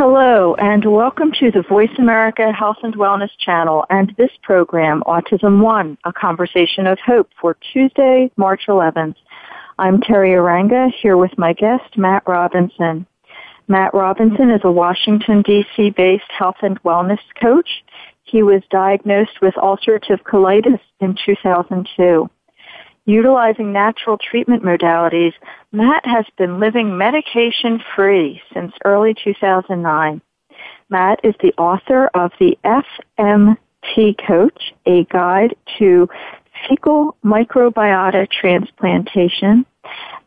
Hello, and welcome to the Voice America Health and Wellness channel and this program, Autism One, a conversation of hope for Tuesday, March 11th. I'm Teri Arranga here with my guest, Matt Robinson. Matt Robinson is a Washington, D.C. based health and wellness coach. He was diagnosed with ulcerative colitis in 2002. Utilizing natural treatment modalities, Matt has been living medication free since early 2009. Matt is the author of the FMT Coach, a guide to fecal microbiota transplantation,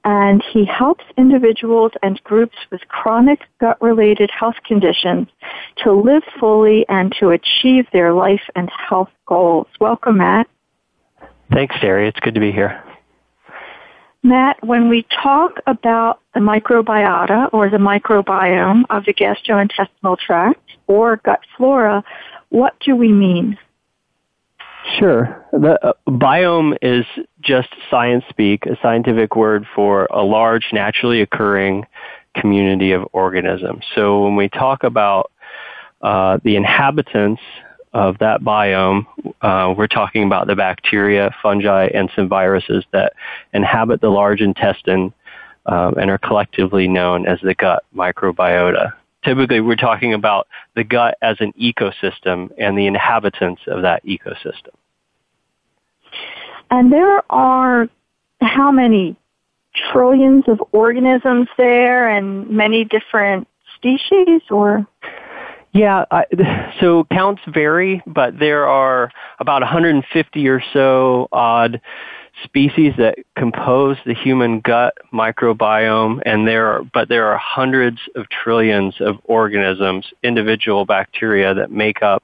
and he helps individuals and groups with chronic gut-related health conditions to live fully and to achieve their life and health goals. Welcome, Matt. Thanks, Teri. It's good to be here. Matt, when we talk about the microbiota or the microbiome of the gastrointestinal tract or gut flora, what do we mean? Sure. The uh, biome is just science speak, a scientific word for a large naturally occurring community of organisms. So when we talk about uh, the inhabitants of that biome, uh, we're talking about the bacteria, fungi, and some viruses that inhabit the large intestine um, and are collectively known as the gut microbiota. Typically, we're talking about the gut as an ecosystem and the inhabitants of that ecosystem. And there are how many trillions of organisms there and many different species or yeah, I, so counts vary, but there are about 150 or so odd species that compose the human gut microbiome and there are, but there are hundreds of trillions of organisms, individual bacteria that make up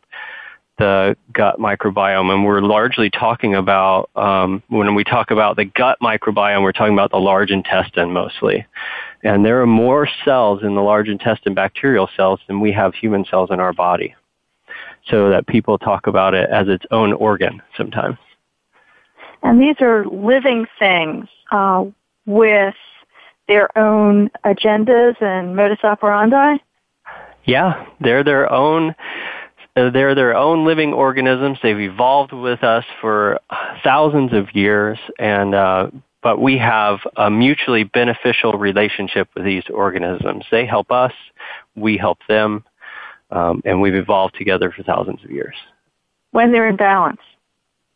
the gut microbiome. And we're largely talking about um, when we talk about the gut microbiome we're talking about the large intestine mostly and there are more cells in the large intestine, bacterial cells, than we have human cells in our body. So that people talk about it as its own organ sometimes. And these are living things uh, with their own agendas and modus operandi? Yeah, they're their own uh, they're their own living organisms. They've evolved with us for thousands of years, and uh, but we have a mutually beneficial relationship with these organisms. They help us, we help them, um, and we've evolved together for thousands of years. When they're in balance.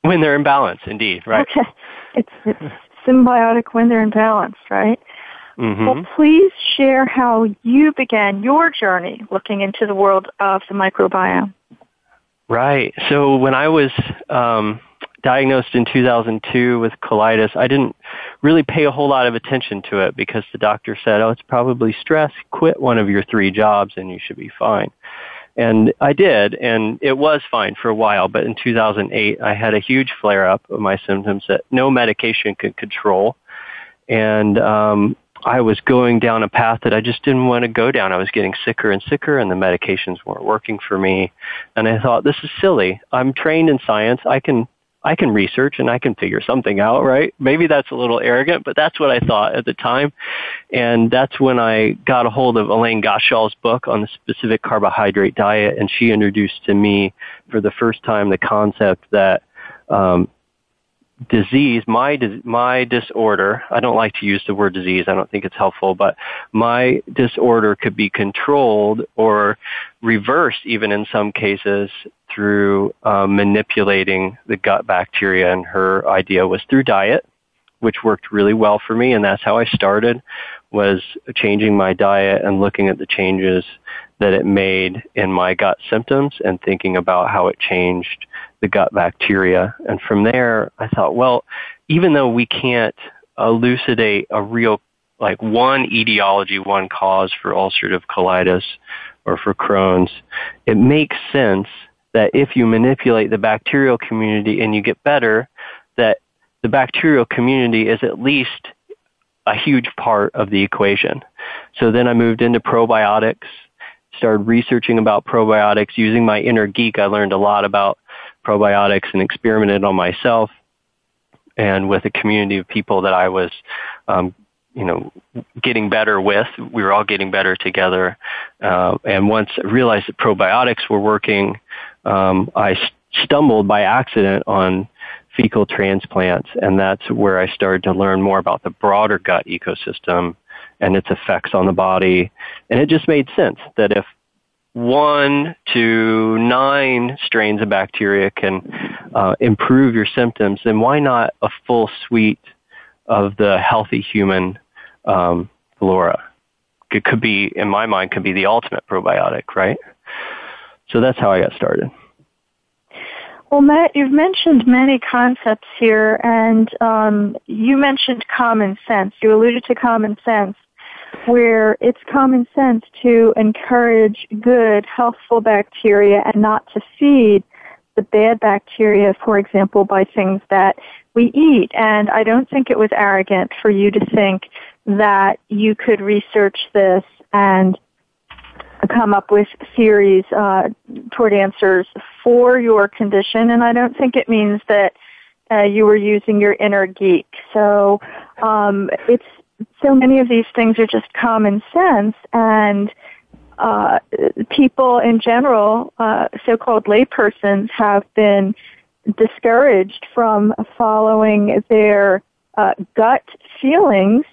When they're in balance, indeed, right. Okay. It's, it's symbiotic when they're in balance, right? Mm-hmm. Well, please share how you began your journey looking into the world of the microbiome. Right. So when I was um, diagnosed in 2002 with colitis, I didn't really pay a whole lot of attention to it because the doctor said, oh, it's probably stress. Quit one of your three jobs and you should be fine. And I did, and it was fine for a while, but in 2008, I had a huge flare up of my symptoms that no medication could control. And, um, I was going down a path that I just didn't want to go down. I was getting sicker and sicker and the medications weren't working for me. And I thought, this is silly. I'm trained in science. I can I can research and I can figure something out, right? Maybe that's a little arrogant, but that's what I thought at the time. And that's when I got a hold of Elaine Gottschall's book on the specific carbohydrate diet, and she introduced to me for the first time the concept that um, disease, my my disorder. I don't like to use the word disease. I don't think it's helpful, but my disorder could be controlled or reversed, even in some cases, through uh, manipulating the gut bacteria. And her idea was through diet, which worked really well for me, and that's how I started. Was changing my diet and looking at the changes that it made in my gut symptoms and thinking about how it changed the gut bacteria. And from there, I thought, well, even though we can't elucidate a real, like one etiology, one cause for ulcerative colitis or for Crohn's, it makes sense that if you manipulate the bacterial community and you get better, that the bacterial community is at least a huge part of the equation. So then I moved into probiotics, started researching about probiotics. Using my inner geek, I learned a lot about probiotics and experimented on myself and with a community of people that I was, um, you know, getting better with. We were all getting better together. Uh, and once I realized that probiotics were working, um, I stumbled by accident on fecal transplants, and that's where I started to learn more about the broader gut ecosystem and its effects on the body. And it just made sense that if one to nine strains of bacteria can uh, improve your symptoms, then why not a full suite of the healthy human um, flora? It could be, in my mind, could be the ultimate probiotic, right? So that's how I got started. Well, Matt, you've mentioned many concepts here, and um, you mentioned common sense. You alluded to common sense where it's common sense to encourage good, healthful bacteria and not to feed the bad bacteria, for example, by things that we eat. And I don't think it was arrogant for you to think that you could research this and come up with theories uh, toward answers for your condition. And I don't think it means that uh, you were using your inner geek. So um, it's so many of these things are just common sense and uh, people in general, uh, so-called laypersons, have been discouraged from following their uh, gut feelings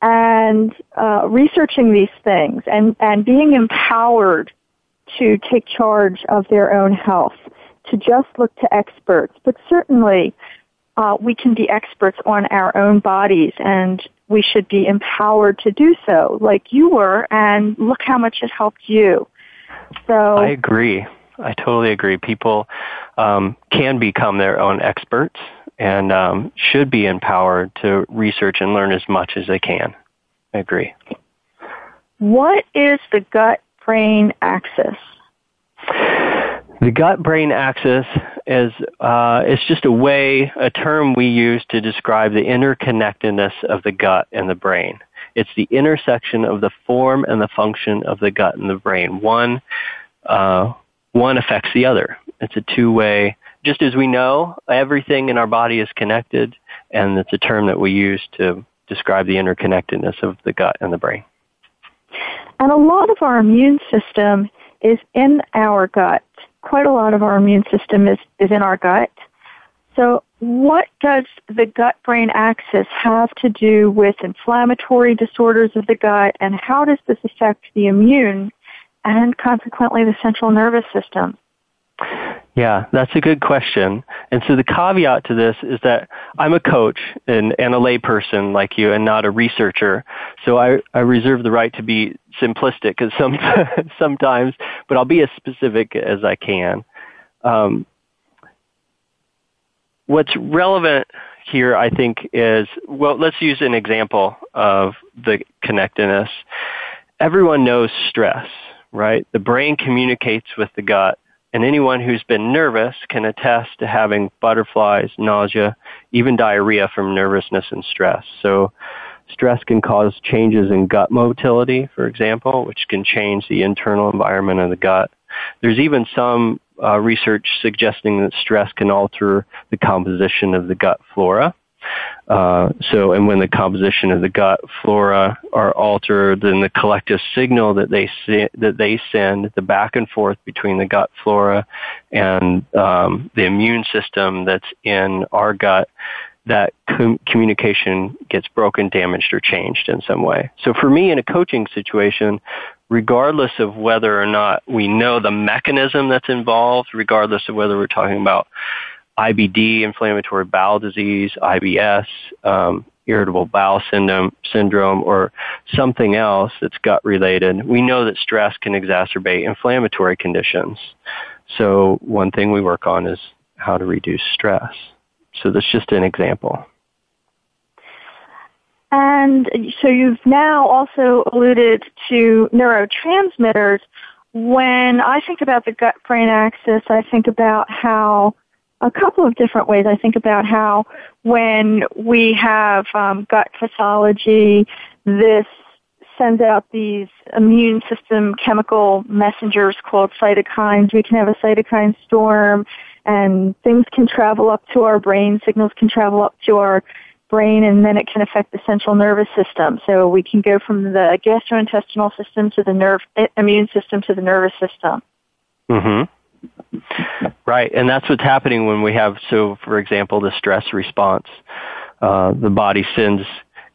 and uh, researching these things and, and being empowered to take charge of their own health, to just look to experts. But certainly, uh, we can be experts on our own bodies and we should be empowered to do so, like you were, and look how much it helped you. So I agree. I totally agree. People um, can become their own experts and um, should be empowered to research and learn as much as they can. I agree. What is the gut brain axis? The gut brain axis is uh, it's just a way, a term we use to describe the interconnectedness of the gut and the brain. It's the intersection of the form and the function of the gut and the brain. One uh, one affects the other. It's a two way. Just as we know, everything in our body is connected, and it's a term that we use to describe the interconnectedness of the gut and the brain. And a lot of our immune system is in our gut quite a lot of our immune system is, is in our gut. So what does the gut-brain axis have to do with inflammatory disorders of the gut and how does this affect the immune and consequently the central nervous system? Yeah, that's a good question. And so the caveat to this is that I'm a coach and, and a layperson like you and not a researcher. So I, I reserve the right to be simplistic some, sometimes, but I'll be as specific as I can. Um, what's relevant here, I think, is, well, let's use an example of the connectedness. Everyone knows stress, right? The brain communicates with the gut and anyone who's been nervous can attest to having butterflies, nausea, even diarrhea from nervousness and stress. So stress can cause changes in gut motility, for example, which can change the internal environment of the gut. There's even some uh, research suggesting that stress can alter the composition of the gut flora. Uh, so, and when the composition of the gut flora are altered, then the collective signal that they se- that they send, the back and forth between the gut flora and um, the immune system that's in our gut, that com- communication gets broken, damaged, or changed in some way. So for me in a coaching situation, regardless of whether or not we know the mechanism that's involved, regardless of whether we're talking about IBD, inflammatory bowel disease, IBS, um, irritable bowel syndrome, syndrome, or something else that's gut related, we know that stress can exacerbate inflammatory conditions. So one thing we work on is how to reduce stress. So that's just an example. And so you've now also alluded to neurotransmitters. When I think about the gut brain axis, I think about how a couple of different ways. I think about how when we have um, gut pathology, this sends out these immune system chemical messengers called cytokines. We can have a cytokine storm and things can travel up to our brain, signals can travel up to our brain and then it can affect the central nervous system. So we can go from the gastrointestinal system to the nerve immune system to the nervous system. Mm Mhm. Right, and that's what's happening when we have so for example the stress response. Uh, the body sends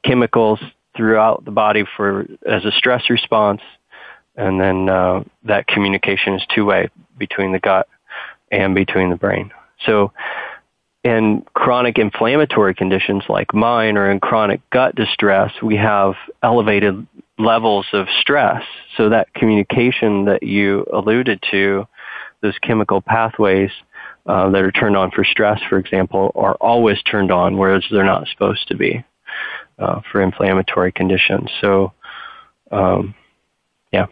chemicals throughout the body for as a stress response and then uh, that communication is two way between the gut and between the brain. So in chronic inflammatory conditions like mine or in chronic gut distress, we have elevated levels of stress. So that communication that you alluded to, those chemical pathways uh, that are turned on for stress, for example, are always turned on, whereas they're not supposed to be uh, for inflammatory conditions. So, um, yeah.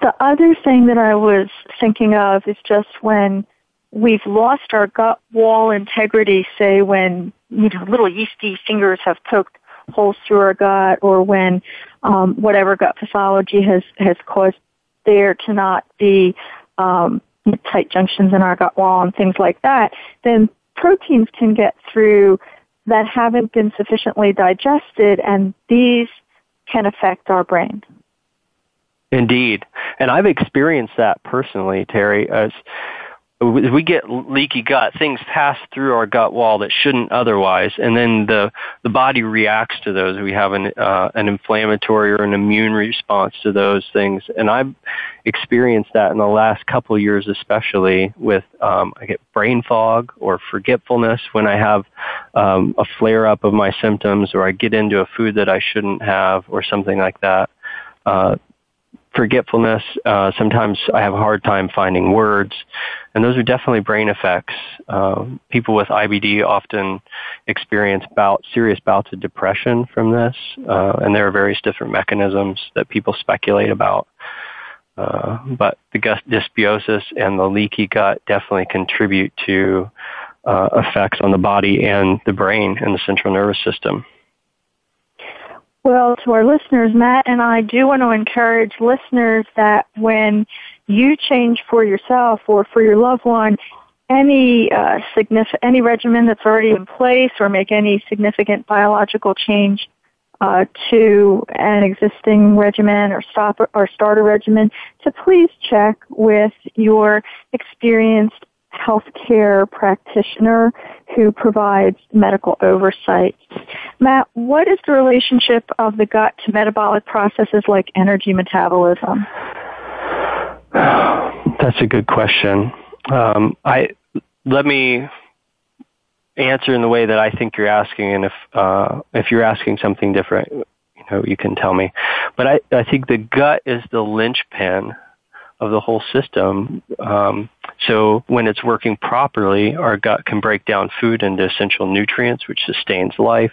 The other thing that I was thinking of is just when we've lost our gut wall integrity, say when you know little yeasty fingers have poked holes through our gut, or when um, whatever gut pathology has has caused there to not be um, tight junctions in our gut wall and things like that, then proteins can get through that haven't been sufficiently digested, and these can affect our brain. Indeed. And I've experienced that personally, Teri, as we get leaky gut, things pass through our gut wall that shouldn't otherwise, and then the the body reacts to those. We have an uh, an inflammatory or an immune response to those things, and I've experienced that in the last couple of years, especially with um, I get brain fog or forgetfulness when I have um, a flare up of my symptoms, or I get into a food that I shouldn't have, or something like that. Uh, forgetfulness. Uh, sometimes I have a hard time finding words, and those are definitely brain effects. Uh, people with IBD often experience bout, serious bouts of depression from this, uh, and there are various different mechanisms that people speculate about. Uh, but the gut dysbiosis and the leaky gut definitely contribute to uh, effects on the body and the brain and the central nervous system. Well, to our listeners, Matt and I do want to encourage listeners that when you change for yourself or for your loved one, any uh, significant any regimen that's already in place, or make any significant biological change uh, to an existing regimen or stop or start a regimen, to please check with your experienced healthcare practitioner who provides medical oversight. Matt, what is the relationship of the gut to metabolic processes like energy metabolism? That's a good question. Um, I let me answer in the way that I think you're asking, and if uh, if you're asking something different, you know, you can tell me. But I, I think the gut is the linchpin of the whole system. Um, so when it's working properly, our gut can break down food into essential nutrients, which sustains life,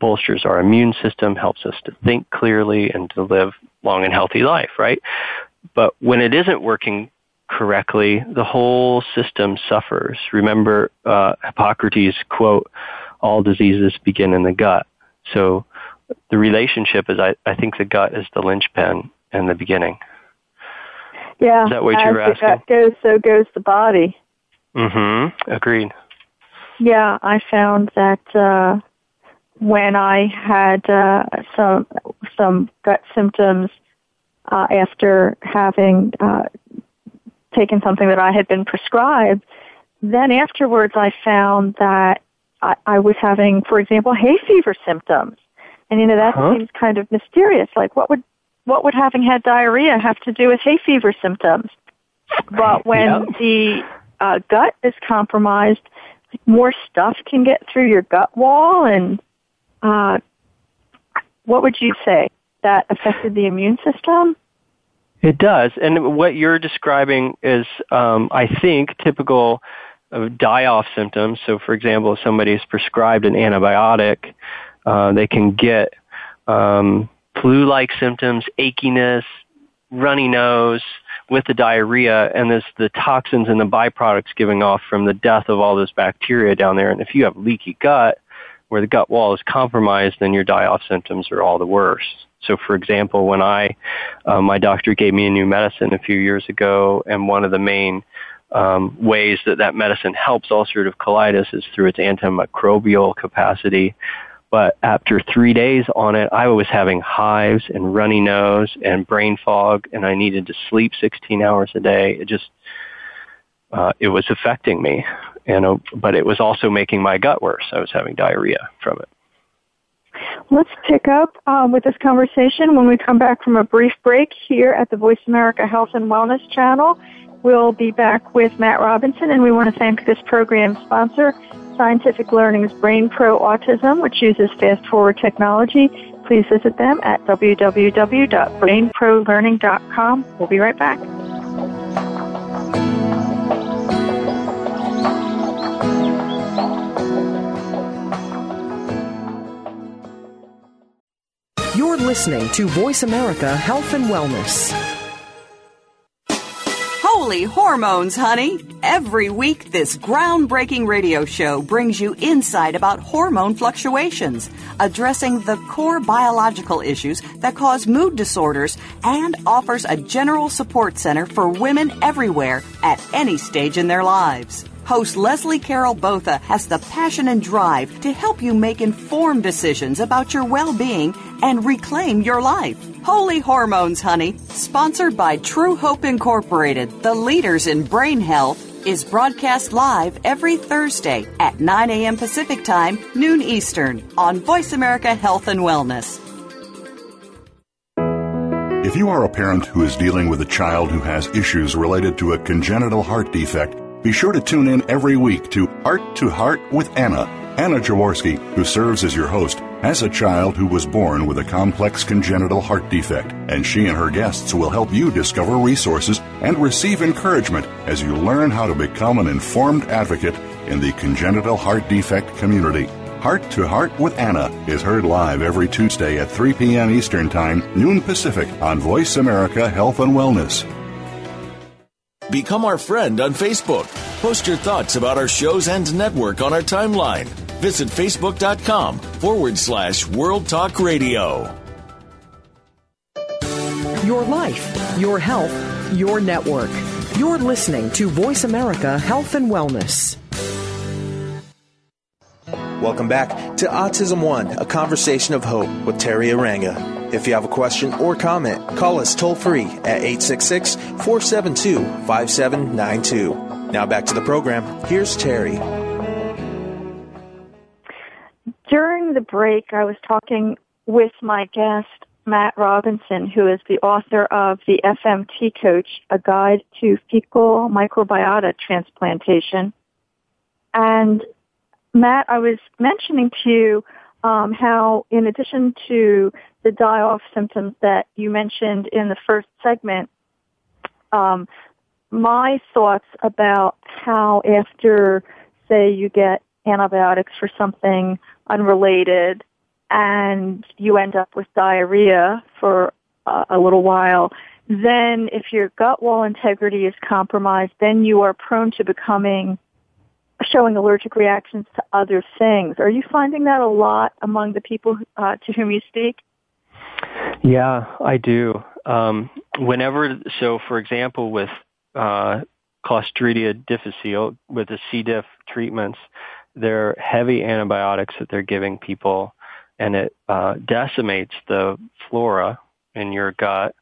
bolsters our immune system, helps us to think clearly and to live long and healthy life, right? But when it isn't working correctly, the whole system suffers. Remember uh, Hippocrates' quote, all diseases begin in the gut. So the relationship is I, I think the gut is the linchpin in the beginning. Yeah. Is that what you were asking? Gut goes, so goes the body. Mm-hmm. Agreed. Yeah, I found that uh, when I had uh, some some gut symptoms uh, after having uh, taken something that I had been prescribed, then afterwards I found that I, I was having, for example, hay fever symptoms. And you know, that huh? seems kind of mysterious. Like what would what would having had diarrhea have to do with hay fever symptoms? But when the uh, gut is compromised, more stuff can get through your gut wall and uh, what would you say? That affected the immune system? It does, and what you're describing is, um, I think, typical of die-off symptoms. So, for example, if somebody is prescribed an antibiotic, uh, they can get um, flu-like symptoms, achiness, runny nose with the diarrhea, and there's the toxins and the byproducts giving off from the death of all those bacteria down there. And if you have leaky gut, where the gut wall is compromised, then your die-off symptoms are all the worse. So, for example, when I, uh, my doctor gave me a new medicine a few years ago, and one of the main um, ways that that medicine helps ulcerative colitis is through its antimicrobial capacity. But after three days on it, I was having hives and runny nose and brain fog, and I needed to sleep 16 hours a day. It just, uh, it was affecting me, and uh, but it was also making my gut worse. I was having diarrhea from it. Let's pick up um, with this conversation when we come back from a brief break here at the Voice America Health and Wellness channel. We'll be back with Matt Robinson, and we want to thank this program's sponsor, Scientific Learning's Brain Pro Autism, which uses Fast ForWord technology. Please visit them at www.brainprolearning.com. We'll be right back. You're listening to Voice America Health and Wellness. Holy hormones, honey! Every week, this groundbreaking radio show brings you insight about hormone fluctuations, addressing the core biological issues that cause mood disorders, and offers a general support center for women everywhere at any stage in their lives. Host Leslie Carol Botha has the passion and drive to help you make informed decisions about your well being and reclaim your life. Holy Hormones, honey, sponsored by True Hope Incorporated, the leaders in brain health, is broadcast live every Thursday at 9 a.m. Pacific Time, noon Eastern, on Voice America Health and Wellness. If you are a parent who is dealing with a child who has issues related to a congenital heart defect, be sure to tune in every week to Heart to Heart with Anna. Anna Jaworski, who serves as your host, has a child who was born with a complex congenital heart defect, and she and her guests will help you discover resources and receive encouragement as you learn how to become an informed advocate in the congenital heart defect community. Heart to Heart with Anna is heard live every Tuesday at 3 p.m. Eastern Time, noon Pacific on Voice America Health and Wellness. Become our friend on Facebook. Post your thoughts about our shows and network on our timeline. Visit facebook.com forward slash World Talk Radio. Your life, your health, your network. You're listening to Voice America Health and Wellness. Welcome back to Autism One, a conversation of hope with Teri Arranga. If you have a question or comment, call us toll free at 866 472 5792. Now back to the program. Here's Teri. During the break, I was talking with my guest, Matt Robinson, who is the author of The FMT Coach, A Guide to Fecal Microbiota Transplantation. And Matt, I was mentioning to you um, how, in addition to the die-off symptoms that you mentioned in the first segment, um, my thoughts about how after, say, you get antibiotics for something unrelated and you end up with diarrhea for uh, a little while, then if your gut wall integrity is compromised, then you are prone to becoming showing allergic reactions to other things. Are you finding that a lot among the people uh, to whom you speak? Yeah, I do. Um, whenever, so for example, with uh, Clostridia difficile, with the C. diff treatments, they're heavy antibiotics that they're giving people, and it uh, decimates the flora in your gut,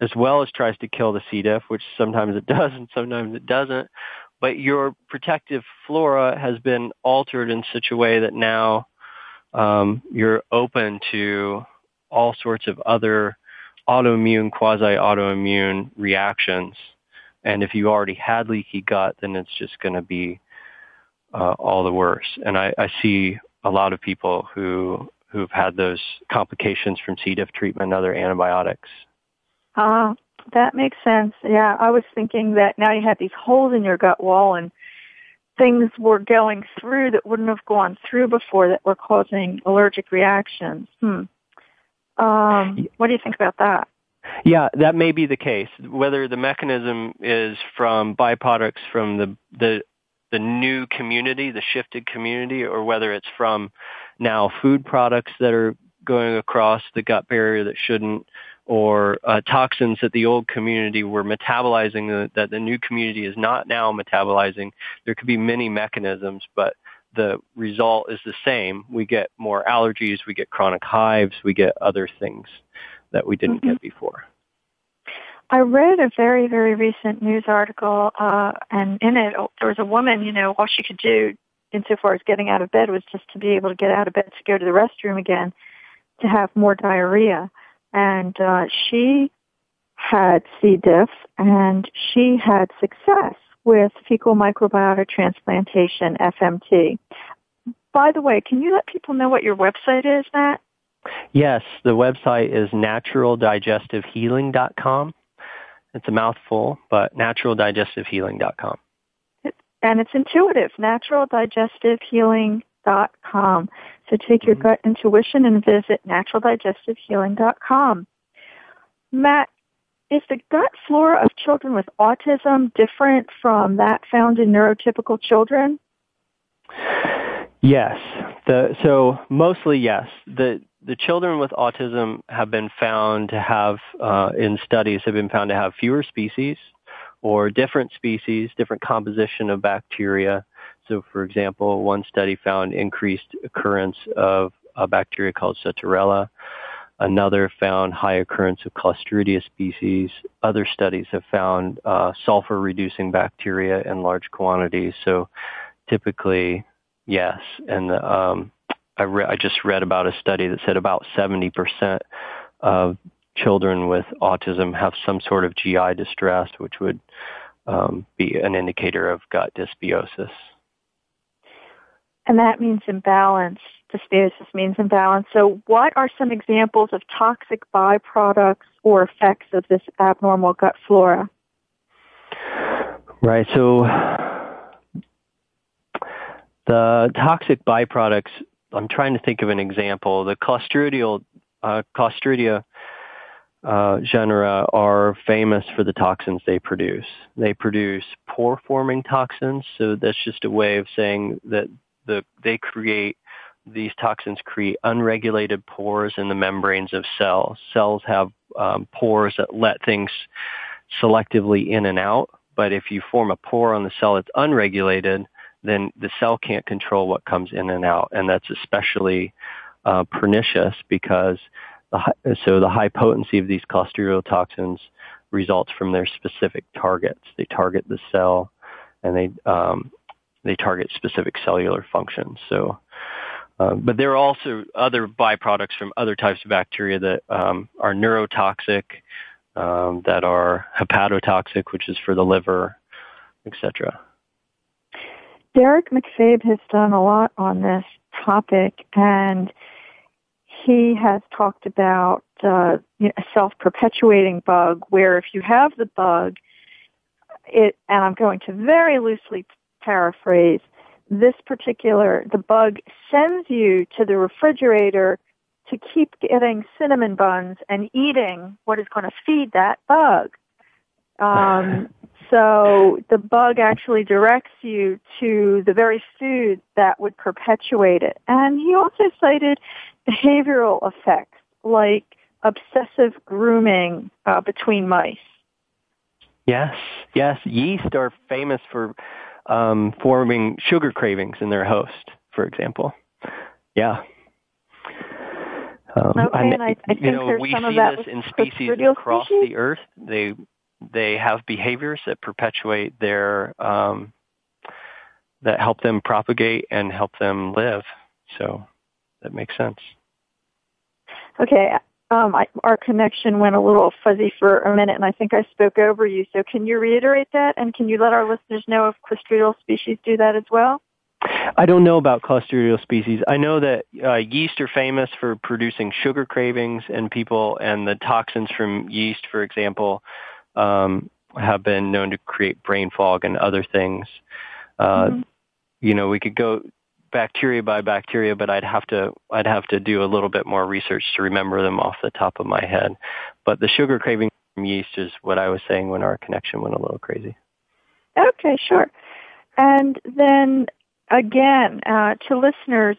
as well as tries to kill the C. diff, which sometimes it does and sometimes it doesn't. But your protective flora has been altered in such a way that now um, you're open to all sorts of other autoimmune, quasi-autoimmune reactions. And if you already had leaky gut, then it's just going to be uh, all the worse. And I, I see a lot of people who who've had those complications from C. diff treatment and other antibiotics. Uh, that makes sense. Yeah, I was thinking that now you have these holes in your gut wall and things were going through that wouldn't have gone through before that were causing allergic reactions. Hmm. Um, what do you think about that? Yeah, that may be the case. Whether the mechanism is from byproducts from the the the new community, the shifted community, or whether it's from now food products that are going across the gut barrier that shouldn't, or uh, toxins that the old community were metabolizing that, that the new community is not now metabolizing. There could be many mechanisms, but the result is the same. We get more allergies, we get chronic hives, we get other things that we didn't mm-hmm. get before. I read a very, very recent news article, uh, and in it, there was a woman, you know, all she could do insofar as getting out of bed was just to be able to get out of bed to go to the restroom again to have more diarrhea. And uh, she had C. diff, and she had success with fecal microbiota transplantation, FMT. By the way, can you let people know what your website is, Matt? Yes, the website is naturaldigestivehealing.com. It's a mouthful, but naturaldigestivehealing.com. And it's intuitive, naturaldigestivehealing.com. So take your mm-hmm. gut intuition and visit naturaldigestivehealing.com. Matt, is the gut flora of children with autism different from that found in neurotypical children? Yes. The, so mostly yes. The the children with autism have been found to have uh, in studies have been found to have fewer species or different species, different composition of bacteria. So, for example, one study found increased occurrence of a bacteria called Sutterella Another found high occurrence of Clostridia species. Other studies have found uh, sulfur-reducing bacteria in large quantities. So typically, yes. And um, I, re- I just read about a study that said about 70% of children with autism have some sort of GI distress, which would um, be an indicator of gut dysbiosis. And that means imbalance dysbiosis means imbalance. So what are some examples of toxic byproducts or effects of this abnormal gut flora? Right. So the toxic byproducts, I'm trying to think of an example. The Clostridial, uh, Clostridia uh, genera are famous for the toxins they produce. They produce pore-forming toxins, so that's just a way of saying that the, they create these toxins create unregulated pores in the membranes of cells. Cells have um, pores that let things selectively in and out, but if you form a pore on the cell that's unregulated, then the cell can't control what comes in and out, and that's especially uh, pernicious because the, so the high potency of these clostridial toxins results from their specific targets. They target the cell, and they um, they target specific cellular functions. So um, but there are also other byproducts from other types of bacteria that um, are neurotoxic, um, that are hepatotoxic, which is for the liver, etc. Derrick MacFabe has done a lot on this topic, and he has talked about uh, you know, a self-perpetuating bug, where if you have the bug, it, and I'm going to very loosely paraphrase, this particular, the bug sends you to the refrigerator to keep getting cinnamon buns and eating what is going to feed that bug. Um, so the bug actually directs you to the very food that would perpetuate it. And he also cited behavioral effects like obsessive grooming uh, between mice. Yes, yes. Yeast are famous for um, forming sugar cravings in their host, for example. Yeah. Um, okay, and I, I you know, we see this in species across species? the earth. They they have behaviors that perpetuate their um, that help them propagate and help them live. So that makes sense. Okay. Um, I, our connection went a little fuzzy for a minute, and I think I spoke over you. So can you reiterate that, and can you let our listeners know if Clostridial species do that as well? I don't know about Clostridial species. I know that uh, yeast are famous for producing sugar cravings, and people and the toxins from yeast, for example, um, have been known to create brain fog and other things. Uh, mm-hmm. You know, we could go bacteria by bacteria, but I'd have to I'd have to do a little bit more research to remember them off the top of my head. But the sugar craving from yeast is what I was saying when our connection went a little crazy. Okay, sure. And then again, uh, to listeners,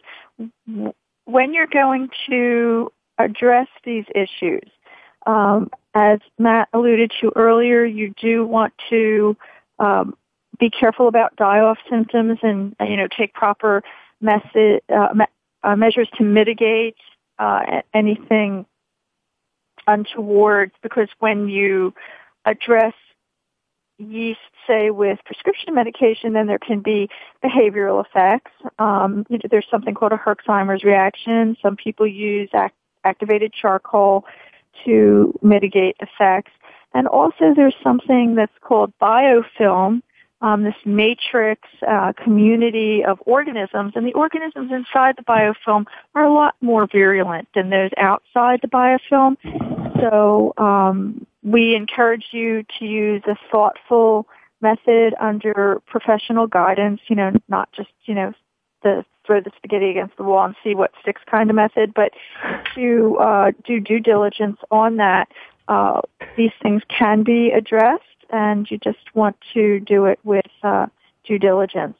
when you're going to address these issues, um, as Matt alluded to earlier, you do want to um, be careful about die-off symptoms and you know take proper method, uh, me- uh, measures to mitigate uh, anything untoward. Because when you address yeast, say with prescription medication, then there can be behavioral effects. Um, you know, there's something called a Herxheimer's reaction. Some people use act- activated charcoal to mitigate effects. And also there's something that's called biofilm, um, this matrix uh, community of organisms, and the organisms inside the biofilm are a lot more virulent than those outside the biofilm. So um, we encourage you to use a thoughtful method under professional guidance. You know, not just you know the throw the spaghetti against the wall and see what sticks kind of method, but to uh, do due diligence on that. Uh, these things can be addressed, and you just want to do it with uh, due diligence.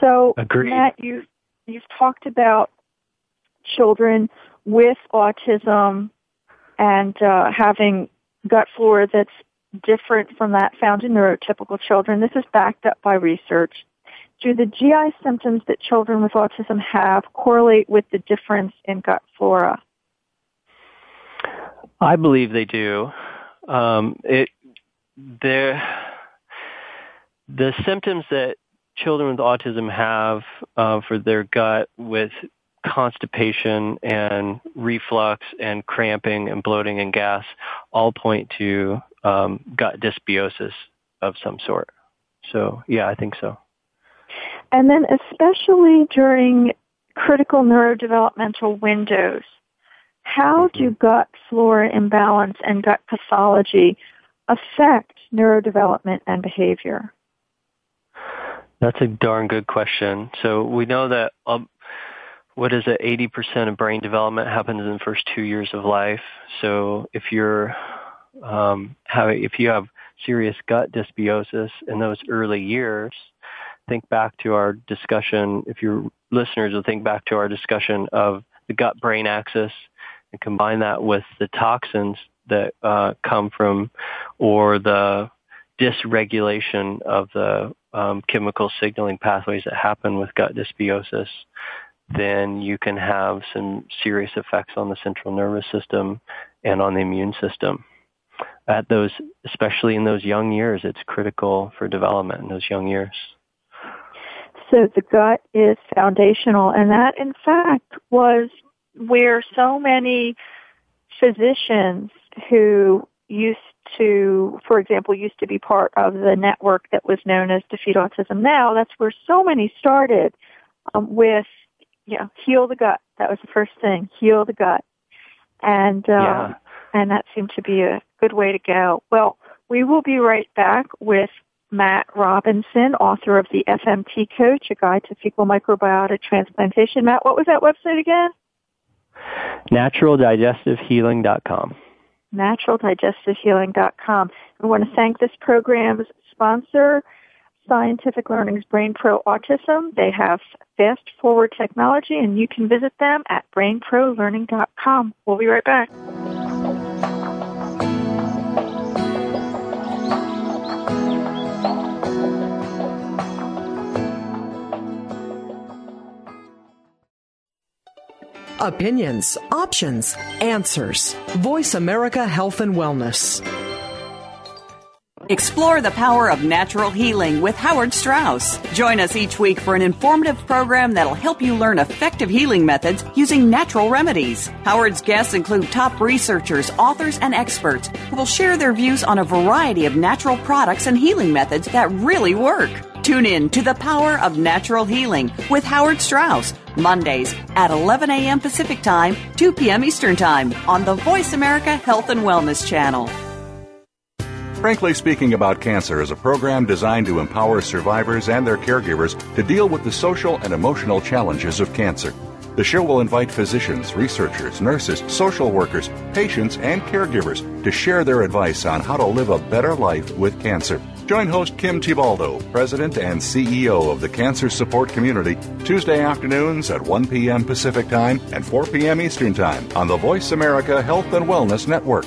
So, Agreed. Matt, you you've talked about children with autism and uh, having gut flora that's different from that found in neurotypical children. This is backed up by research do the GI symptoms that children with autism have correlate with the difference in gut flora? I believe they do. Um, it the the symptoms that children with autism have uh, for their gut with constipation and reflux and cramping and bloating and gas all point to um, gut dysbiosis of some sort. So yeah, I think so. And then especially during critical neurodevelopmental windows, how do mm-hmm. gut flora imbalance and gut pathology affect neurodevelopment and behavior? That's a darn good question. So we know that um, what is it, 80% of brain development happens in the first two years of life. So if you're um, having, if you have serious gut dysbiosis in those early years, think back to our discussion, if your listeners will think back to our discussion of the gut-brain axis and combine that with the toxins that uh, come from or the dysregulation of the um, chemical signaling pathways that happen with gut dysbiosis, then you can have some serious effects on the central nervous system and on the immune system. At those, especially in those young years, it's critical for development in those young years. So the gut is foundational, and that in fact was where so many physicians who used to, for example, used to be part of the network that was known as Defeat Autism Now, that's where so many started um, with, you know, heal the gut. That was the first thing, heal the gut. And, uh, yeah. and that seemed to be a good way to go. Well, we will be right back with Matt Robinson, author of The FMT Coach, A Guide to Fecal Microbiota Transplantation. Matt, what was that website again? NaturalDigestiveHealing.com. NaturalDigestiveHealing.com. We want to thank this program's sponsor, Scientific Learning's Brain Pro Autism. They have Fast ForWord technology and you can visit them at brainprolearning.com. We'll be right back. Opinions, options, answers. Voice America Health and Wellness. Explore the power of natural healing with Howard Strauss. Join us each week for an informative program that'll help you learn effective healing methods using natural remedies. Howard's guests include top researchers, authors, and experts who will share their views on a variety of natural products and healing methods that really work. Tune in to the power of natural healing with Howard Strauss, Mondays at 11 a.m. Pacific Time, 2 p.m. Eastern Time on the Voice America Health and Wellness Channel. Frankly Speaking About Cancer is a program designed to empower survivors and their caregivers to deal with the social and emotional challenges of cancer. The show will invite physicians, researchers, nurses, social workers, patients, and caregivers to share their advice on how to live a better life with cancer. Join host Kim Thiboldeaux, President and CEO of the Cancer Support Community, Tuesday afternoons at 1 p.m. Pacific Time and 4 p.m. Eastern Time on the Voice America Health and Wellness Network.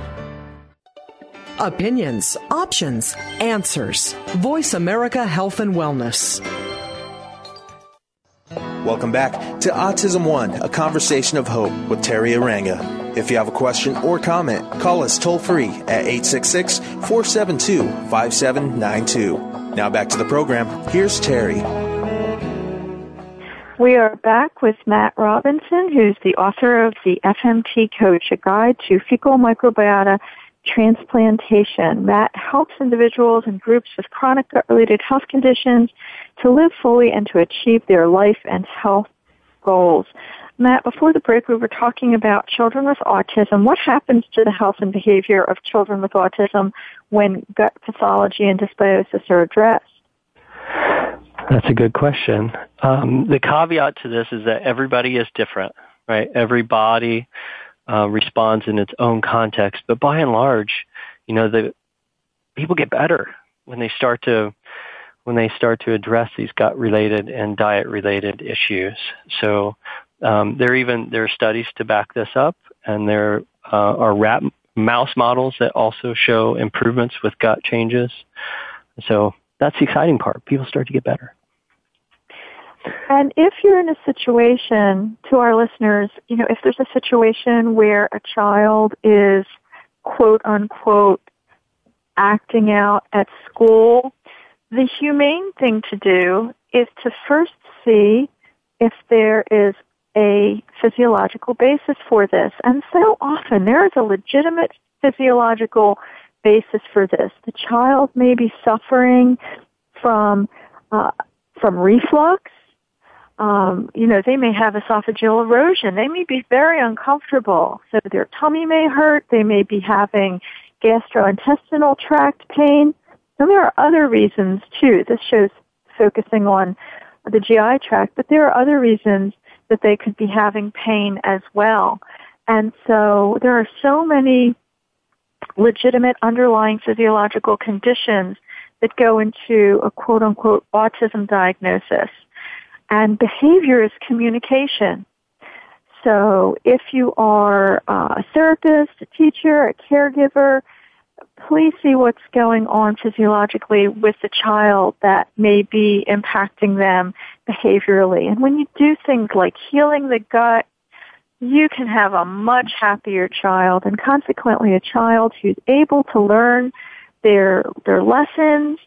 Opinions, options, answers. Voice America Health and Wellness. Welcome back to Autism One, a conversation of hope with Teri Arranga. If you have a question or comment, call us toll free at 866 472 5792. Now back to the program. Here's Teri. We are back with Matt Robinson, who's the author of the FMT Coach, a guide to fecal microbiota transplantation. That helps individuals and groups with chronic gut-related health conditions to live fully and to achieve their life and health goals. Matt, before the break, we were talking about children with autism. What happens to the health and behavior of children with autism when gut pathology and dysbiosis are addressed? That's a good question. Um, the caveat to this is that everybody is different, right? Every body, uh, responds in its own context. But by and large, you know, the people get better when they start to when they start to address these gut related and diet related issues. So um, there even there are studies to back this up, and there uh, are rat mouse models that also show improvements with gut changes. So that's the exciting part. People start to get better. And if you're in a situation, to our listeners, you know, if there's a situation where a child is quote unquote acting out at school, the humane thing to do is to first see if there is a physiological basis for this. And so often there is a legitimate physiological basis for this. The child may be suffering from uh, from reflux um, you know, they may have esophageal erosion. They may be very uncomfortable. So their tummy may hurt. They may be having gastrointestinal tract pain. And there are other reasons too. This shows focusing on the GI tract, but there are other reasons that they could be having pain as well. And so there are so many legitimate underlying physiological conditions that go into a quote unquote autism diagnosis. And behavior is communication. So if you are uh, a therapist, a teacher, a caregiver, please see what's going on physiologically with the child that may be impacting them behaviorally. And when you do things like healing the gut, you can have a much happier child and consequently a child who's able to learn their their lessons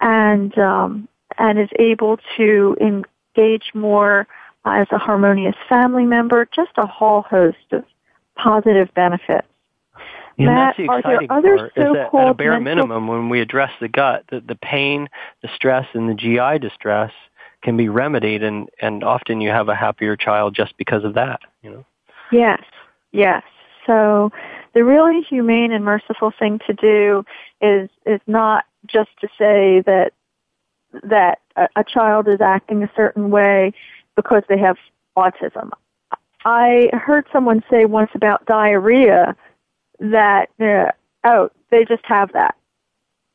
and um, and is able to in, engage more uh, as a harmonious family member, just a whole host of positive benefits. Yeah, Matt, that's the exciting part. Is that at a bare minimum, when we address the gut, the, the pain, the stress, and the GI distress can be remedied, and and often you have a happier child just because of that. You know. Yes. Yes. So the really humane and merciful thing to do is is not just to say that that a, a child is acting a certain way because they have autism. I heard someone say once about diarrhea that, uh, oh, they just have that.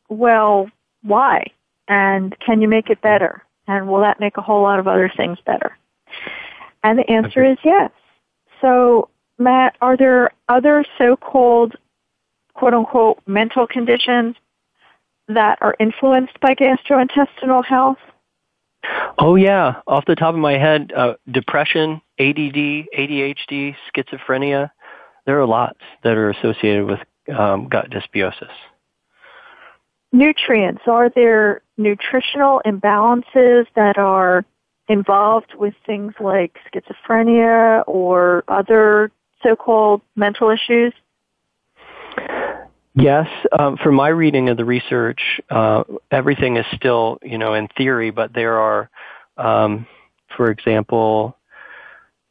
Well, why? And can you make it better? And will that make a whole lot of other things better? And the answer okay. is yes. So, Matt, are there other so-called quote unquote mental conditions that are influenced by gastrointestinal health? Oh yeah, off the top of my head, uh, depression, ADD, ADHD, schizophrenia. There are lots that are associated with um, gut dysbiosis. Nutrients. Are there nutritional imbalances that are involved with things like schizophrenia or other so-called mental issues? Yes, um, from my reading of the research, uh, everything is still, you know, in theory, but there are, um, for example,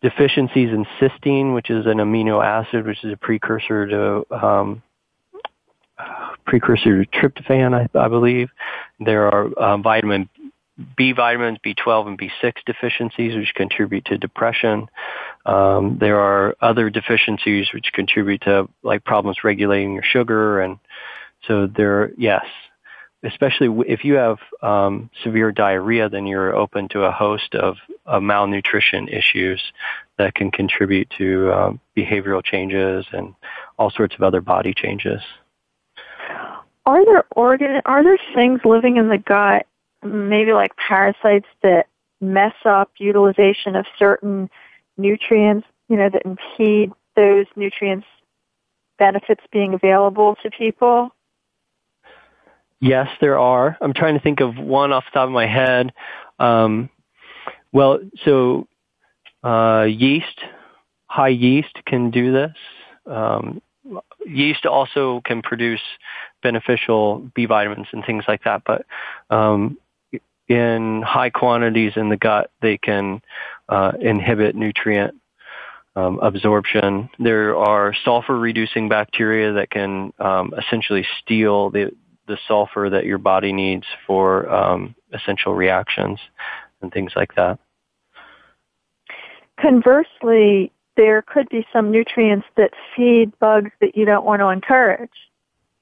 deficiencies in cysteine, which is an amino acid, which is a precursor to um, precursor to tryptophan, I, I believe. There are uh, vitamin B vitamins, B12 and B6 deficiencies, which contribute to depression. Um, there are other deficiencies which contribute to like problems regulating your sugar, and so there, yes, especially if you have um, severe diarrhea, then you're open to a host of, of malnutrition issues that can contribute to um, behavioral changes and all sorts of other body changes. Are there organ? Are there things living in the gut maybe like parasites that mess up utilization of certain nutrients, you know, that impede those nutrients benefits being available to people? Yes, there are. I'm trying to think of one off the top of my head. Um, well, so uh, yeast, high yeast can do this. Um, yeast also can produce beneficial B vitamins and things like that, but um, in high quantities in the gut, they can uh, inhibit nutrient um, absorption. There are sulfur-reducing bacteria that can um, essentially steal the the sulfur that your body needs for um, essential reactions and things like that. Conversely, there could be some nutrients that feed bugs that you don't want to encourage.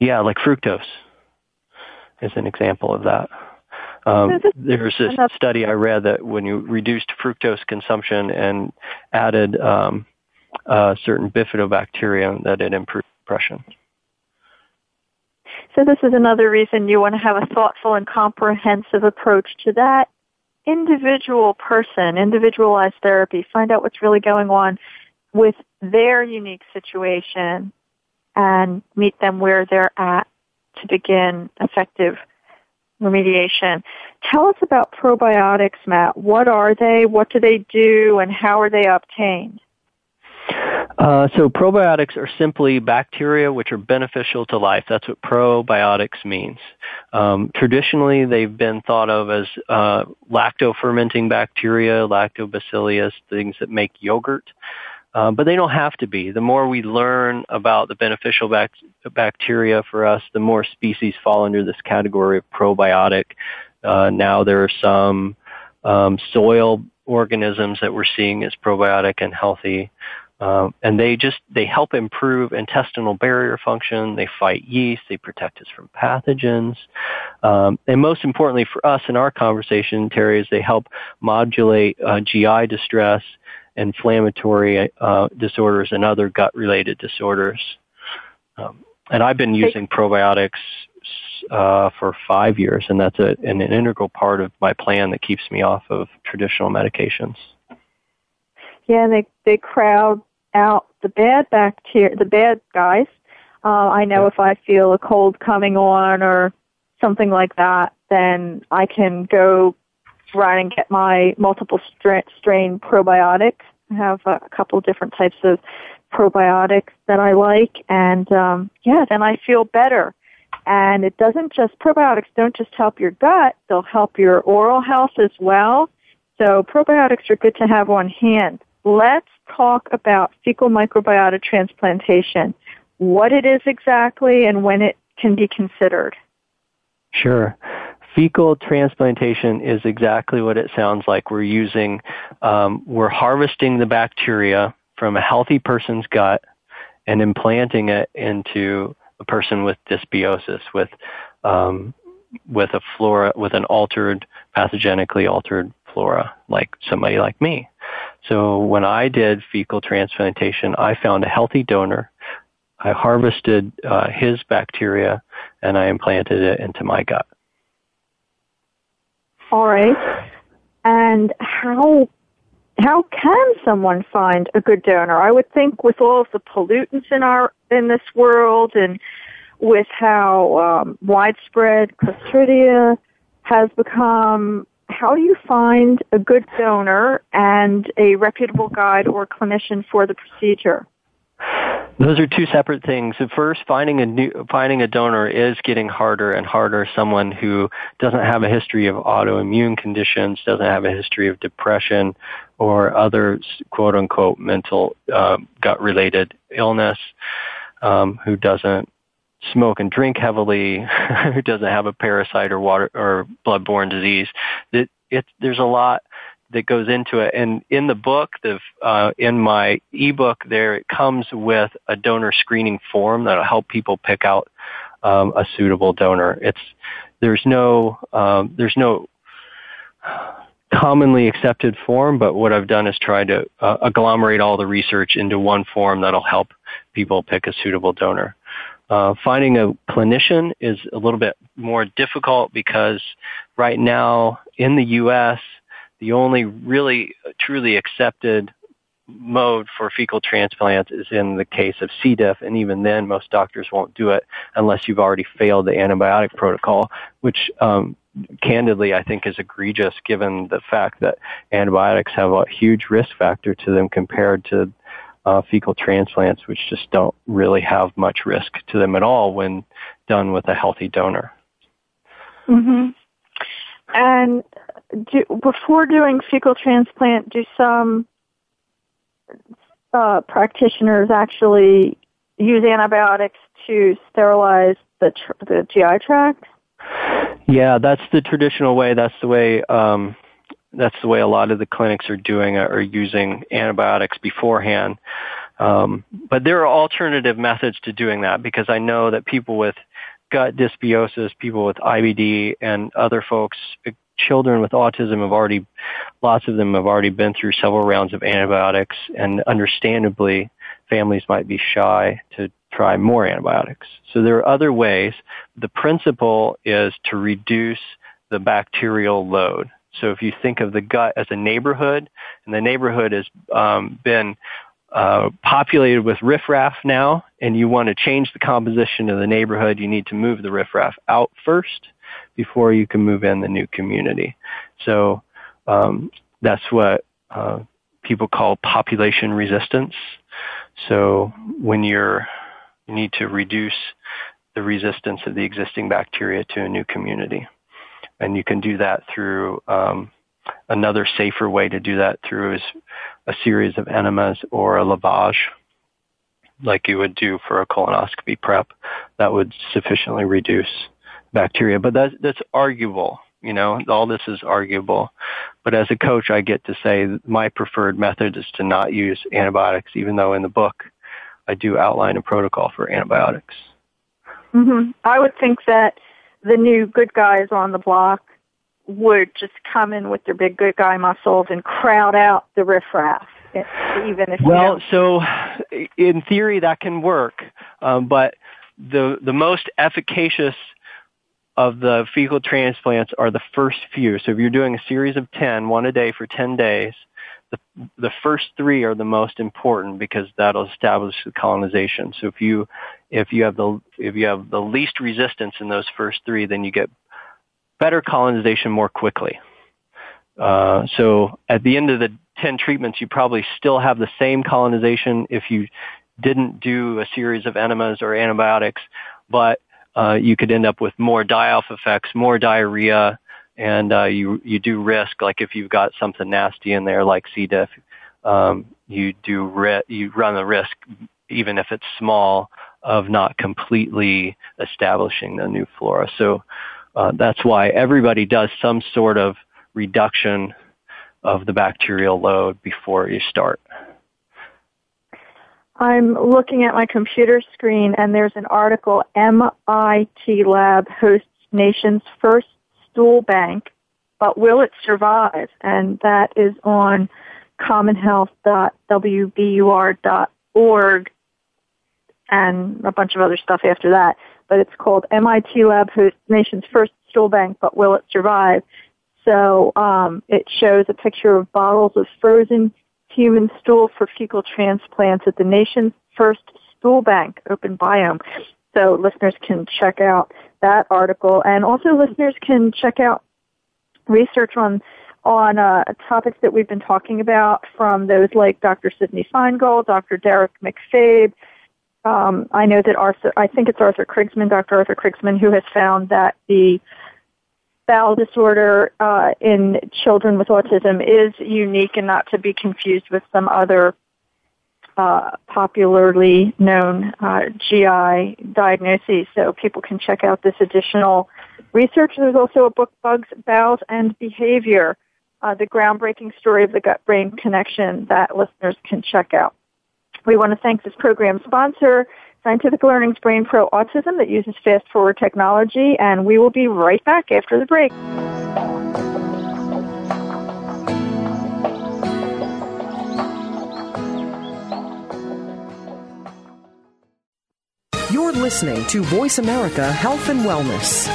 Yeah, like fructose is an example of that. Um, there's a study I read that when you reduced fructose consumption and added um, uh, certain bifidobacterium, that it improved depression. So this is another reason you want to have a thoughtful and comprehensive approach to that individual person, individualized therapy. Find out what's really going on with their unique situation and meet them where they're at to begin effective remediation. Tell us about probiotics, Matt. What are they? What do they do? And how are they obtained? Uh, so probiotics are simply bacteria which are beneficial to life. That's what probiotics means. Um, traditionally, they've been thought of as uh, lacto-fermenting bacteria, lactobacillus, things that make yogurt. Uh, but they don't have to be. The more we learn about the beneficial bac- bacteria for us, the more species fall under this category of probiotic. Uh, now there are some um, soil organisms that we're seeing as probiotic and healthy. Um, and they just they help improve intestinal barrier function. They fight yeast. They protect us from pathogens. Um, and most importantly for us in our conversation, Teri, is they help modulate uh, GI distress inflammatory uh, disorders and other gut-related disorders. Um, and I've been using probiotics uh, for five years, and that's a, an, an integral part of my plan that keeps me off of traditional medications. Yeah, they they crowd out the bad bacteria, the bad guys. Uh, I know yeah. if I feel a cold coming on or something like that, then I can go run and get my multiple strain probiotics. I have a couple different types of probiotics that I like, and um, yeah, then I feel better. And it doesn't just probiotics don't just help your gut; they'll help your oral health as well. So probiotics are good to have on hand. Let's talk about fecal microbiota transplantation, what it is exactly, and when it can be considered. Sure fecal transplantation is exactly what it sounds like. We're using, um, we're harvesting the bacteria from a healthy person's gut and implanting it into a person with dysbiosis, with um, with a flora, with an altered, pathogenically altered flora, like somebody like me. So when I did fecal transplantation, I found a healthy donor. I harvested uh, his bacteria and I implanted it into my gut. All right. And how how can someone find a good donor? I would think with all of the pollutants in our in this world and with how um, widespread Clostridia has become, how do you find a good donor and a reputable guide or clinician for the procedure? Those are two separate things. First, finding a new, finding a donor is getting harder and harder. Someone who doesn't have a history of autoimmune conditions, doesn't have a history of depression or other quote unquote mental uh, gut related illness, um, who doesn't smoke and drink heavily, who doesn't have a parasite or water or bloodborne disease. It, it, there's a lot that goes into it. And in the book, the, uh, in my ebook there, it comes with a donor screening form that'll help people pick out um, a suitable donor. It's there's no um, there's no commonly accepted form, but what I've done is try to uh, agglomerate all the research into one form that'll help people pick a suitable donor. Uh, finding a clinician is a little bit more difficult because right now in the U.S the only really truly accepted mode for fecal transplants is in the case of C. diff, and even then, most doctors won't do it unless you've already failed the antibiotic protocol, which um, candidly I think is egregious given the fact that antibiotics have a huge risk factor to them compared to uh, fecal transplants, which just don't really have much risk to them at all when done with a healthy donor. Mm-hmm. And do, before doing fecal transplant, do some uh, practitioners actually use antibiotics to sterilize the tr- the GI tract? Yeah, that's the traditional way. That's the way. Um, that's the way a lot of the clinics are doing are using antibiotics beforehand. Um, but there are alternative methods to doing that because I know that people with gut dysbiosis, people with IBD, and other folks children with autism have already, lots of them have already been through several rounds of antibiotics, and understandably, families might be shy to try more antibiotics. So there are other ways. The principle is to reduce the bacterial load. So if you think of the gut as a neighborhood, and the neighborhood has um, been uh, populated with riffraff now, and you want to change the composition of the neighborhood, you need to move the riffraff out first before you can move in the new community. So um, that's what uh, people call population resistance. So when you're you need to reduce the resistance of the existing bacteria to a new community, and you can do that through um, another safer way to do that through is a series of enemas or a lavage like you would do for a colonoscopy prep that would sufficiently reduce bacteria. But that's, that's arguable. You know, all this is arguable. But as a coach, I get to say my preferred method is to not use antibiotics, even though in the book I do outline a protocol for antibiotics. Mm-hmm. I would think that the new good guys on the block would just come in with their big good guy muscles and crowd out the riffraff. Even if well, so in theory that can work, um, but the the most efficacious of the fecal transplants are the first few. So if you're doing a series of 10, one a day for 10 days, the, the first three are the most important because that'll establish the colonization. So if you, if you have the, if you have the least resistance in those first three, then you get better colonization more quickly. Uh, so at the end of the 10 treatments, you probably still have the same colonization if you didn't do a series of enemas or antibiotics, but uh, you could end up with more die-off effects, more diarrhea, and uh, you you do risk like if you've got something nasty in there like C. diff, um, you do ri- you run the risk even if it's small of not completely establishing the new flora. So uh, that's why everybody does some sort of reduction of the bacterial load before you start. I'm looking at my computer screen and there's an article MIT lab hosts nation's first stool bank, but will it survive? And that is on commonhealth.wbur.org and a bunch of other stuff after that. But it's called MIT Lab hosts nation's first stool bank, but will it survive? So um, it shows a picture of bottles of frozen human stool for fecal transplants at the nation's first stool bank, OpenBiome. So listeners can check out that article, and also listeners can check out research on on uh, topics that we've been talking about from those like Dr. Sydney Finegold, Dr. Derrick MacFabe. Um, I know that Arthur, I think it's Arthur Krigsman, Dr. Arthur Krigsman, who has found that the bowel disorder uh, in children with autism is unique and not to be confused with some other uh, popularly known uh, GI diagnoses. So people can check out this additional research. There's also a book, Bugs, Bowels, and Behavior, uh, the groundbreaking story of the gut-brain connection that listeners can check out. We want to thank this program sponsor, Scientific Learning's Brain Pro Autism that uses Fast ForWord technology, and we will be right back after the break. You're listening to Voice America Health and Wellness.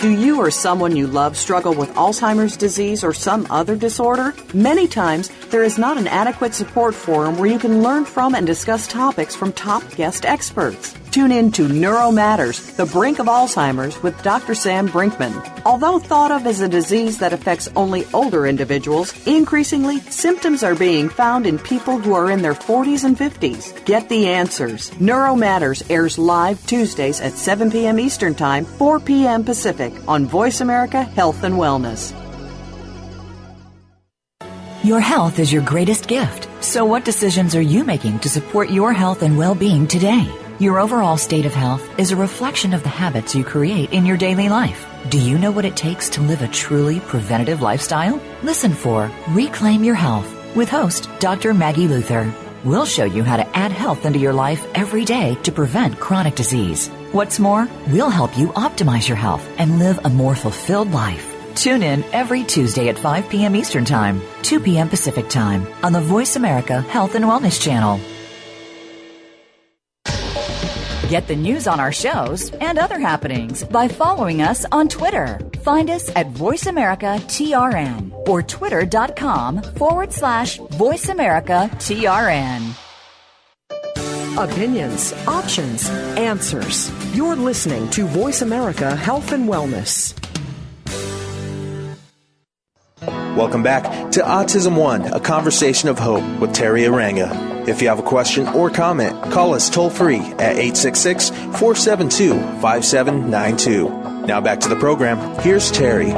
Do you or someone you love struggle with Alzheimer's disease or some other disorder? Many times, there is not an adequate support forum where you can learn from and discuss topics from top guest experts. Tune in to Neuro Matters, the brink of Alzheimer's with Dr. Sam Brinkman. Although thought of as a disease that affects only older individuals, increasingly symptoms are being found in people who are in their 40s and 50s. Get the answers. Neuro Matters airs live Tuesdays at 7 p.m. Eastern Time, 4 p.m. Pacific on Voice America Health and Wellness. Your health is your greatest gift. So what decisions are you making to support your health and well-being today? Your overall state of health is a reflection of the habits you create in your daily life. Do you know what it takes to live a truly preventative lifestyle? Listen for Reclaim Your Health with host Dr. Maggie Luther. We'll show you how to add health into your life every day to prevent chronic disease. What's more, we'll help you optimize your health and live a more fulfilled life. Tune in every Tuesday at 5 p.m. Eastern Time, 2 p.m. Pacific Time on the Voice America Health and Wellness Channel. Get the news on our shows and other happenings by following us on Twitter. Find us at VoiceAmericaTRN or twitter.com forward slash VoiceAmericaTRN. Opinions, options, answers. You're listening to Voice America Health and Wellness. Welcome back to Autism One, a conversation of hope with Teri Arranga. If you have a question or comment, call us toll free at 866 472 5792. Now back to the program. Here's Teri.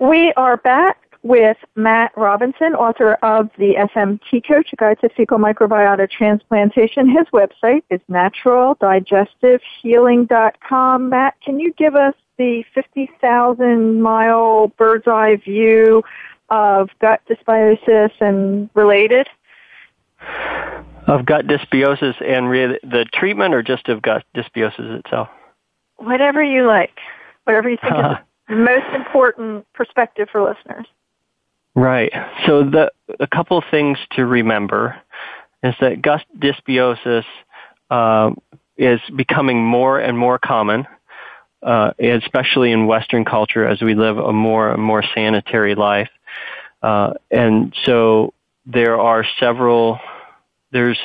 We are back with Matt Robinson, author of the FMT Coach, a guide to fecal microbiota transplantation. His website is naturaldigestivehealing.com. Matt, can you give us the 50,000 mile bird's eye view of gut dysbiosis and related? Of gut dysbiosis and re- the treatment, or just of gut dysbiosis itself? Whatever you like. Whatever you think uh, is the most important perspective for listeners. Right. So the a couple of things to remember is that gut dysbiosis uh, is becoming more and more common, uh, especially in Western culture as we live a more and more sanitary life. Uh, and so there are several, there's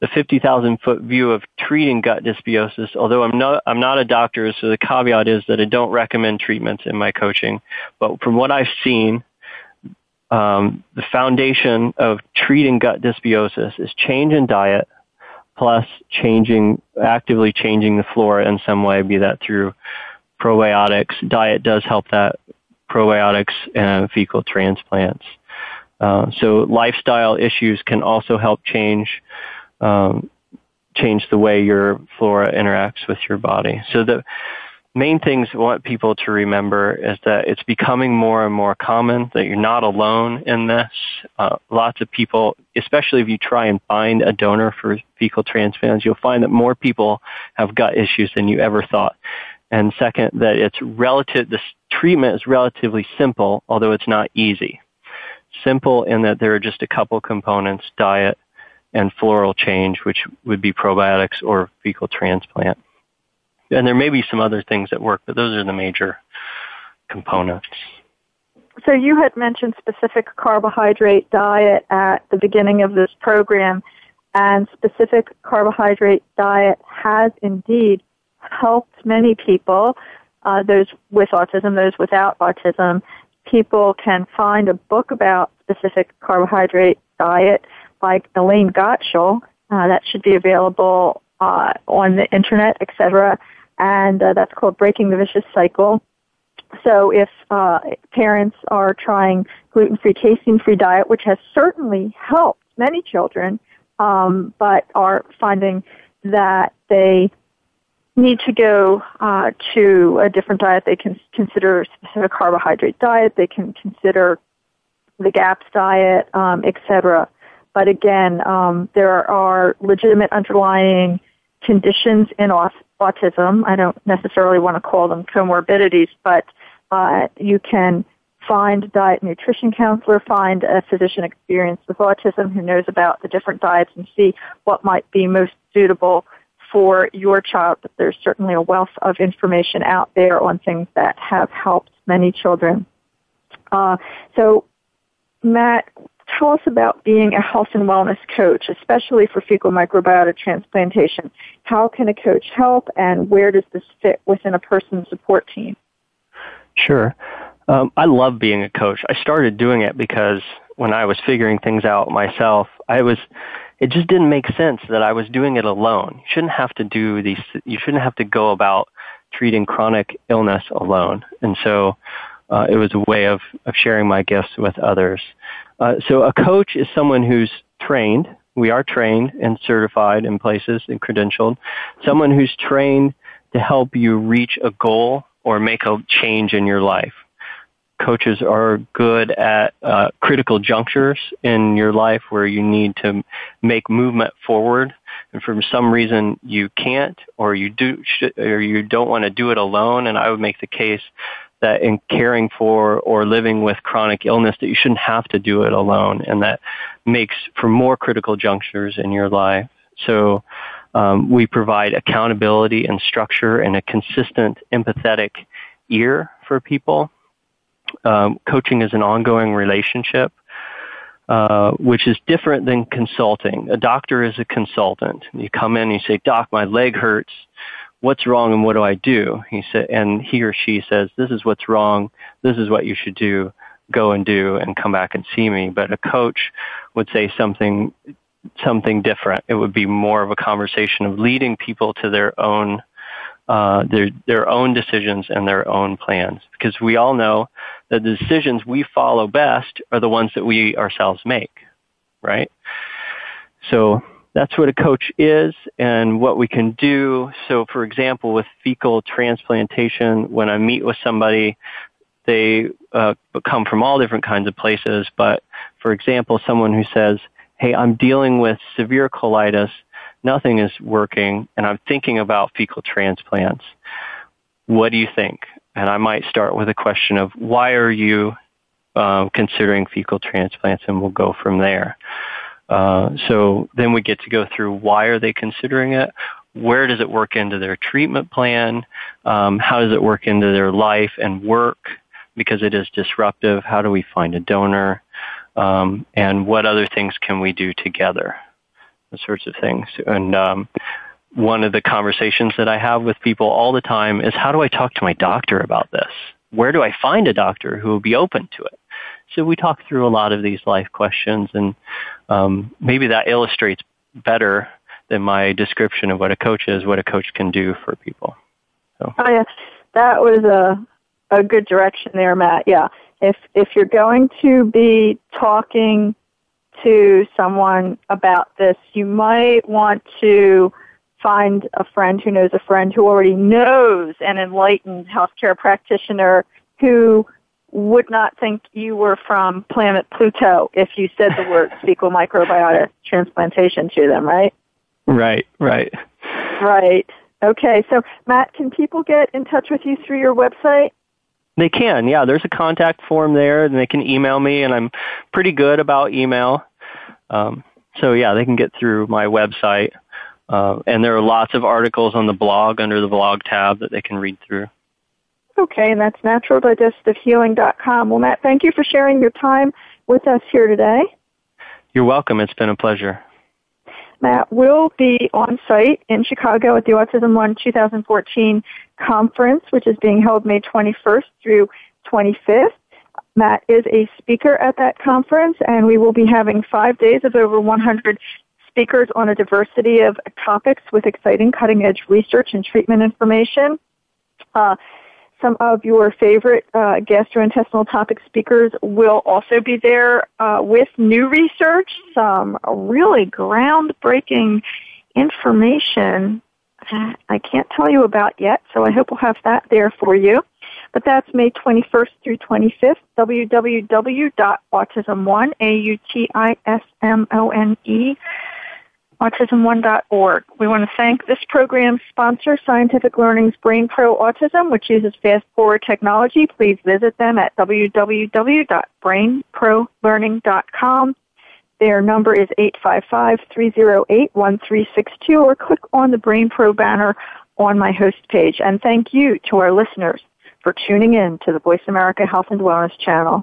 the 50,000 foot view of treating gut dysbiosis, although I'm not, I'm not a doctor, so the caveat is that I don't recommend treatments in my coaching. But from what I've seen, um, the foundation of treating gut dysbiosis is change in diet plus changing, actively changing the flora in some way, be that through probiotics. Diet does help that probiotics and fecal transplants. Uh, so lifestyle issues can also help change um, change the way your flora interacts with your body. So the main things I want people to remember is that it's becoming more and more common that you're not alone in this. Uh, lots of people, especially if you try and find a donor for fecal transplants, you'll find that more people have gut issues than you ever thought. And second, that it's relative, this treatment is relatively simple, although it's not easy. Simple in that there are just a couple components, diet and floral change, which would be probiotics or fecal transplant and there may be some other things that work, but those are the major components. So you had mentioned specific carbohydrate diet at the beginning of this program, and specific carbohydrate diet has indeed helped many people, uh, those with autism, those without autism. People can find a book about specific carbohydrate diet by Elaine Gottschall. Uh, that should be available uh, on the internet, etc and uh, that's called Breaking the Vicious Cycle. So if uh, parents are trying gluten-free, casein-free diet, which has certainly helped many children, um, but are finding that they need to go uh, to a different diet, they can consider a specific carbohydrate diet. They can consider the GAPS diet, um, etc. But again, um, there are legitimate underlying conditions in autism. I don't necessarily want to call them comorbidities, but uh, you can find diet nutrition counselor, find a physician experienced with autism who knows about the different diets and see what might be most suitable for your child. But there's certainly a wealth of information out there on things that have helped many children. Uh, so, Matt, tell us about being a health and wellness coach, especially for fecal microbiota transplantation. How can a coach help, and where does this fit within a person's support team? Sure. Um, I love being a coach. I started doing it because when I was figuring things out myself, I was it just didn't make sense that I was doing it alone. You shouldn't have to do these you shouldn't have to go about treating chronic illness alone. And so uh, it was a way of, of sharing my gifts with others. Uh, so a coach is someone who's trained. We are trained and certified in places and credentialed. Someone who's trained to help you reach a goal or make a change in your life. Coaches are good at uh, critical junctures in your life where you need to make movement forward, and for some reason you can't, or you do, or you don't want to do it alone. And I would make the case that in caring for or living with chronic illness that you shouldn't have to do it alone and that makes for more critical junctures in your life. So um, we provide accountability and structure and a consistent empathetic ear for people. Um, coaching is an ongoing relationship. Uh, which is different than consulting. A doctor is a consultant. You come in and you say, Doc, my leg hurts what's wrong and what do I do? He said, and he or she says, this is what's wrong. This is what you should do. Go and do and come back and see me. But a coach would say something, something different. It would be more of a conversation of leading people to their own, uh, their, their own decisions and their own plans. Because we all know that the decisions we follow best are the ones that we ourselves make, right? So that's what a coach is and what we can do. So for example, with fecal transplantation, when I meet with somebody, they uh, come from all different kinds of places, but for example, someone who says, hey, I'm dealing with severe colitis, nothing is working, and I'm thinking about fecal transplants. What do you think? And I might start with a question of, why are you uh, considering fecal transplants? And we'll go from there. Uh, so then we get to go through why are they considering it? Where does it work into their treatment plan? Um, how does it work into their life and work? Because it is disruptive. How do we find a donor? Um, and what other things can we do together? Those sorts of things. And um, one of the conversations that I have with people all the time is how do I talk to my doctor about this? Where do I find a doctor who will be open to it? So we talk through a lot of these life questions, and um, maybe that illustrates better than my description of what a coach is, what a coach can do for people. So. Oh yeah, that was a a good direction there, Matt. Yeah, if if you're going to be talking to someone about this, you might want to find a friend who knows a friend who already knows an enlightened healthcare practitioner who would not think you were from planet Pluto if you said the word fecal microbiota transplantation to them, right? Right, right. Right. Okay, so Matt, can people get in touch with you through your website? They can, yeah. There's a contact form there, and they can email me, and I'm pretty good about email. Um, so yeah, they can get through my website, uh, and there are lots of articles on the blog under the blog tab that they can read through. Okay, and that's naturaldigestivehealing.com. Well, Matt, thank you for sharing your time with us here today. You're welcome. It's been a pleasure. Matt will be on site in Chicago at the Autism One 2014 conference, which is being held May 21st through 25th. Matt is a speaker at that conference, and we will be having five days of over 100 speakers on a diversity of topics with exciting cutting edge research and treatment information. Uh, some of your favorite uh, gastrointestinal topic speakers will also be there uh, with new research, some really groundbreaking information I can't tell you about yet, so I hope we'll have that there for you. But that's May 21st through 25th, www.autism1, A-U-T-I-S-M-O-N-E, autism1.org. We want to thank this program's sponsor, Scientific Learning's Brain Pro Autism, which uses Fast ForWord technology. Please visit them at www.brainprolearning.com. Their number is 855-308-1362 or click on the Brain Pro banner on my host page. And thank you to our listeners for tuning in to the Voice America Health and Wellness channel.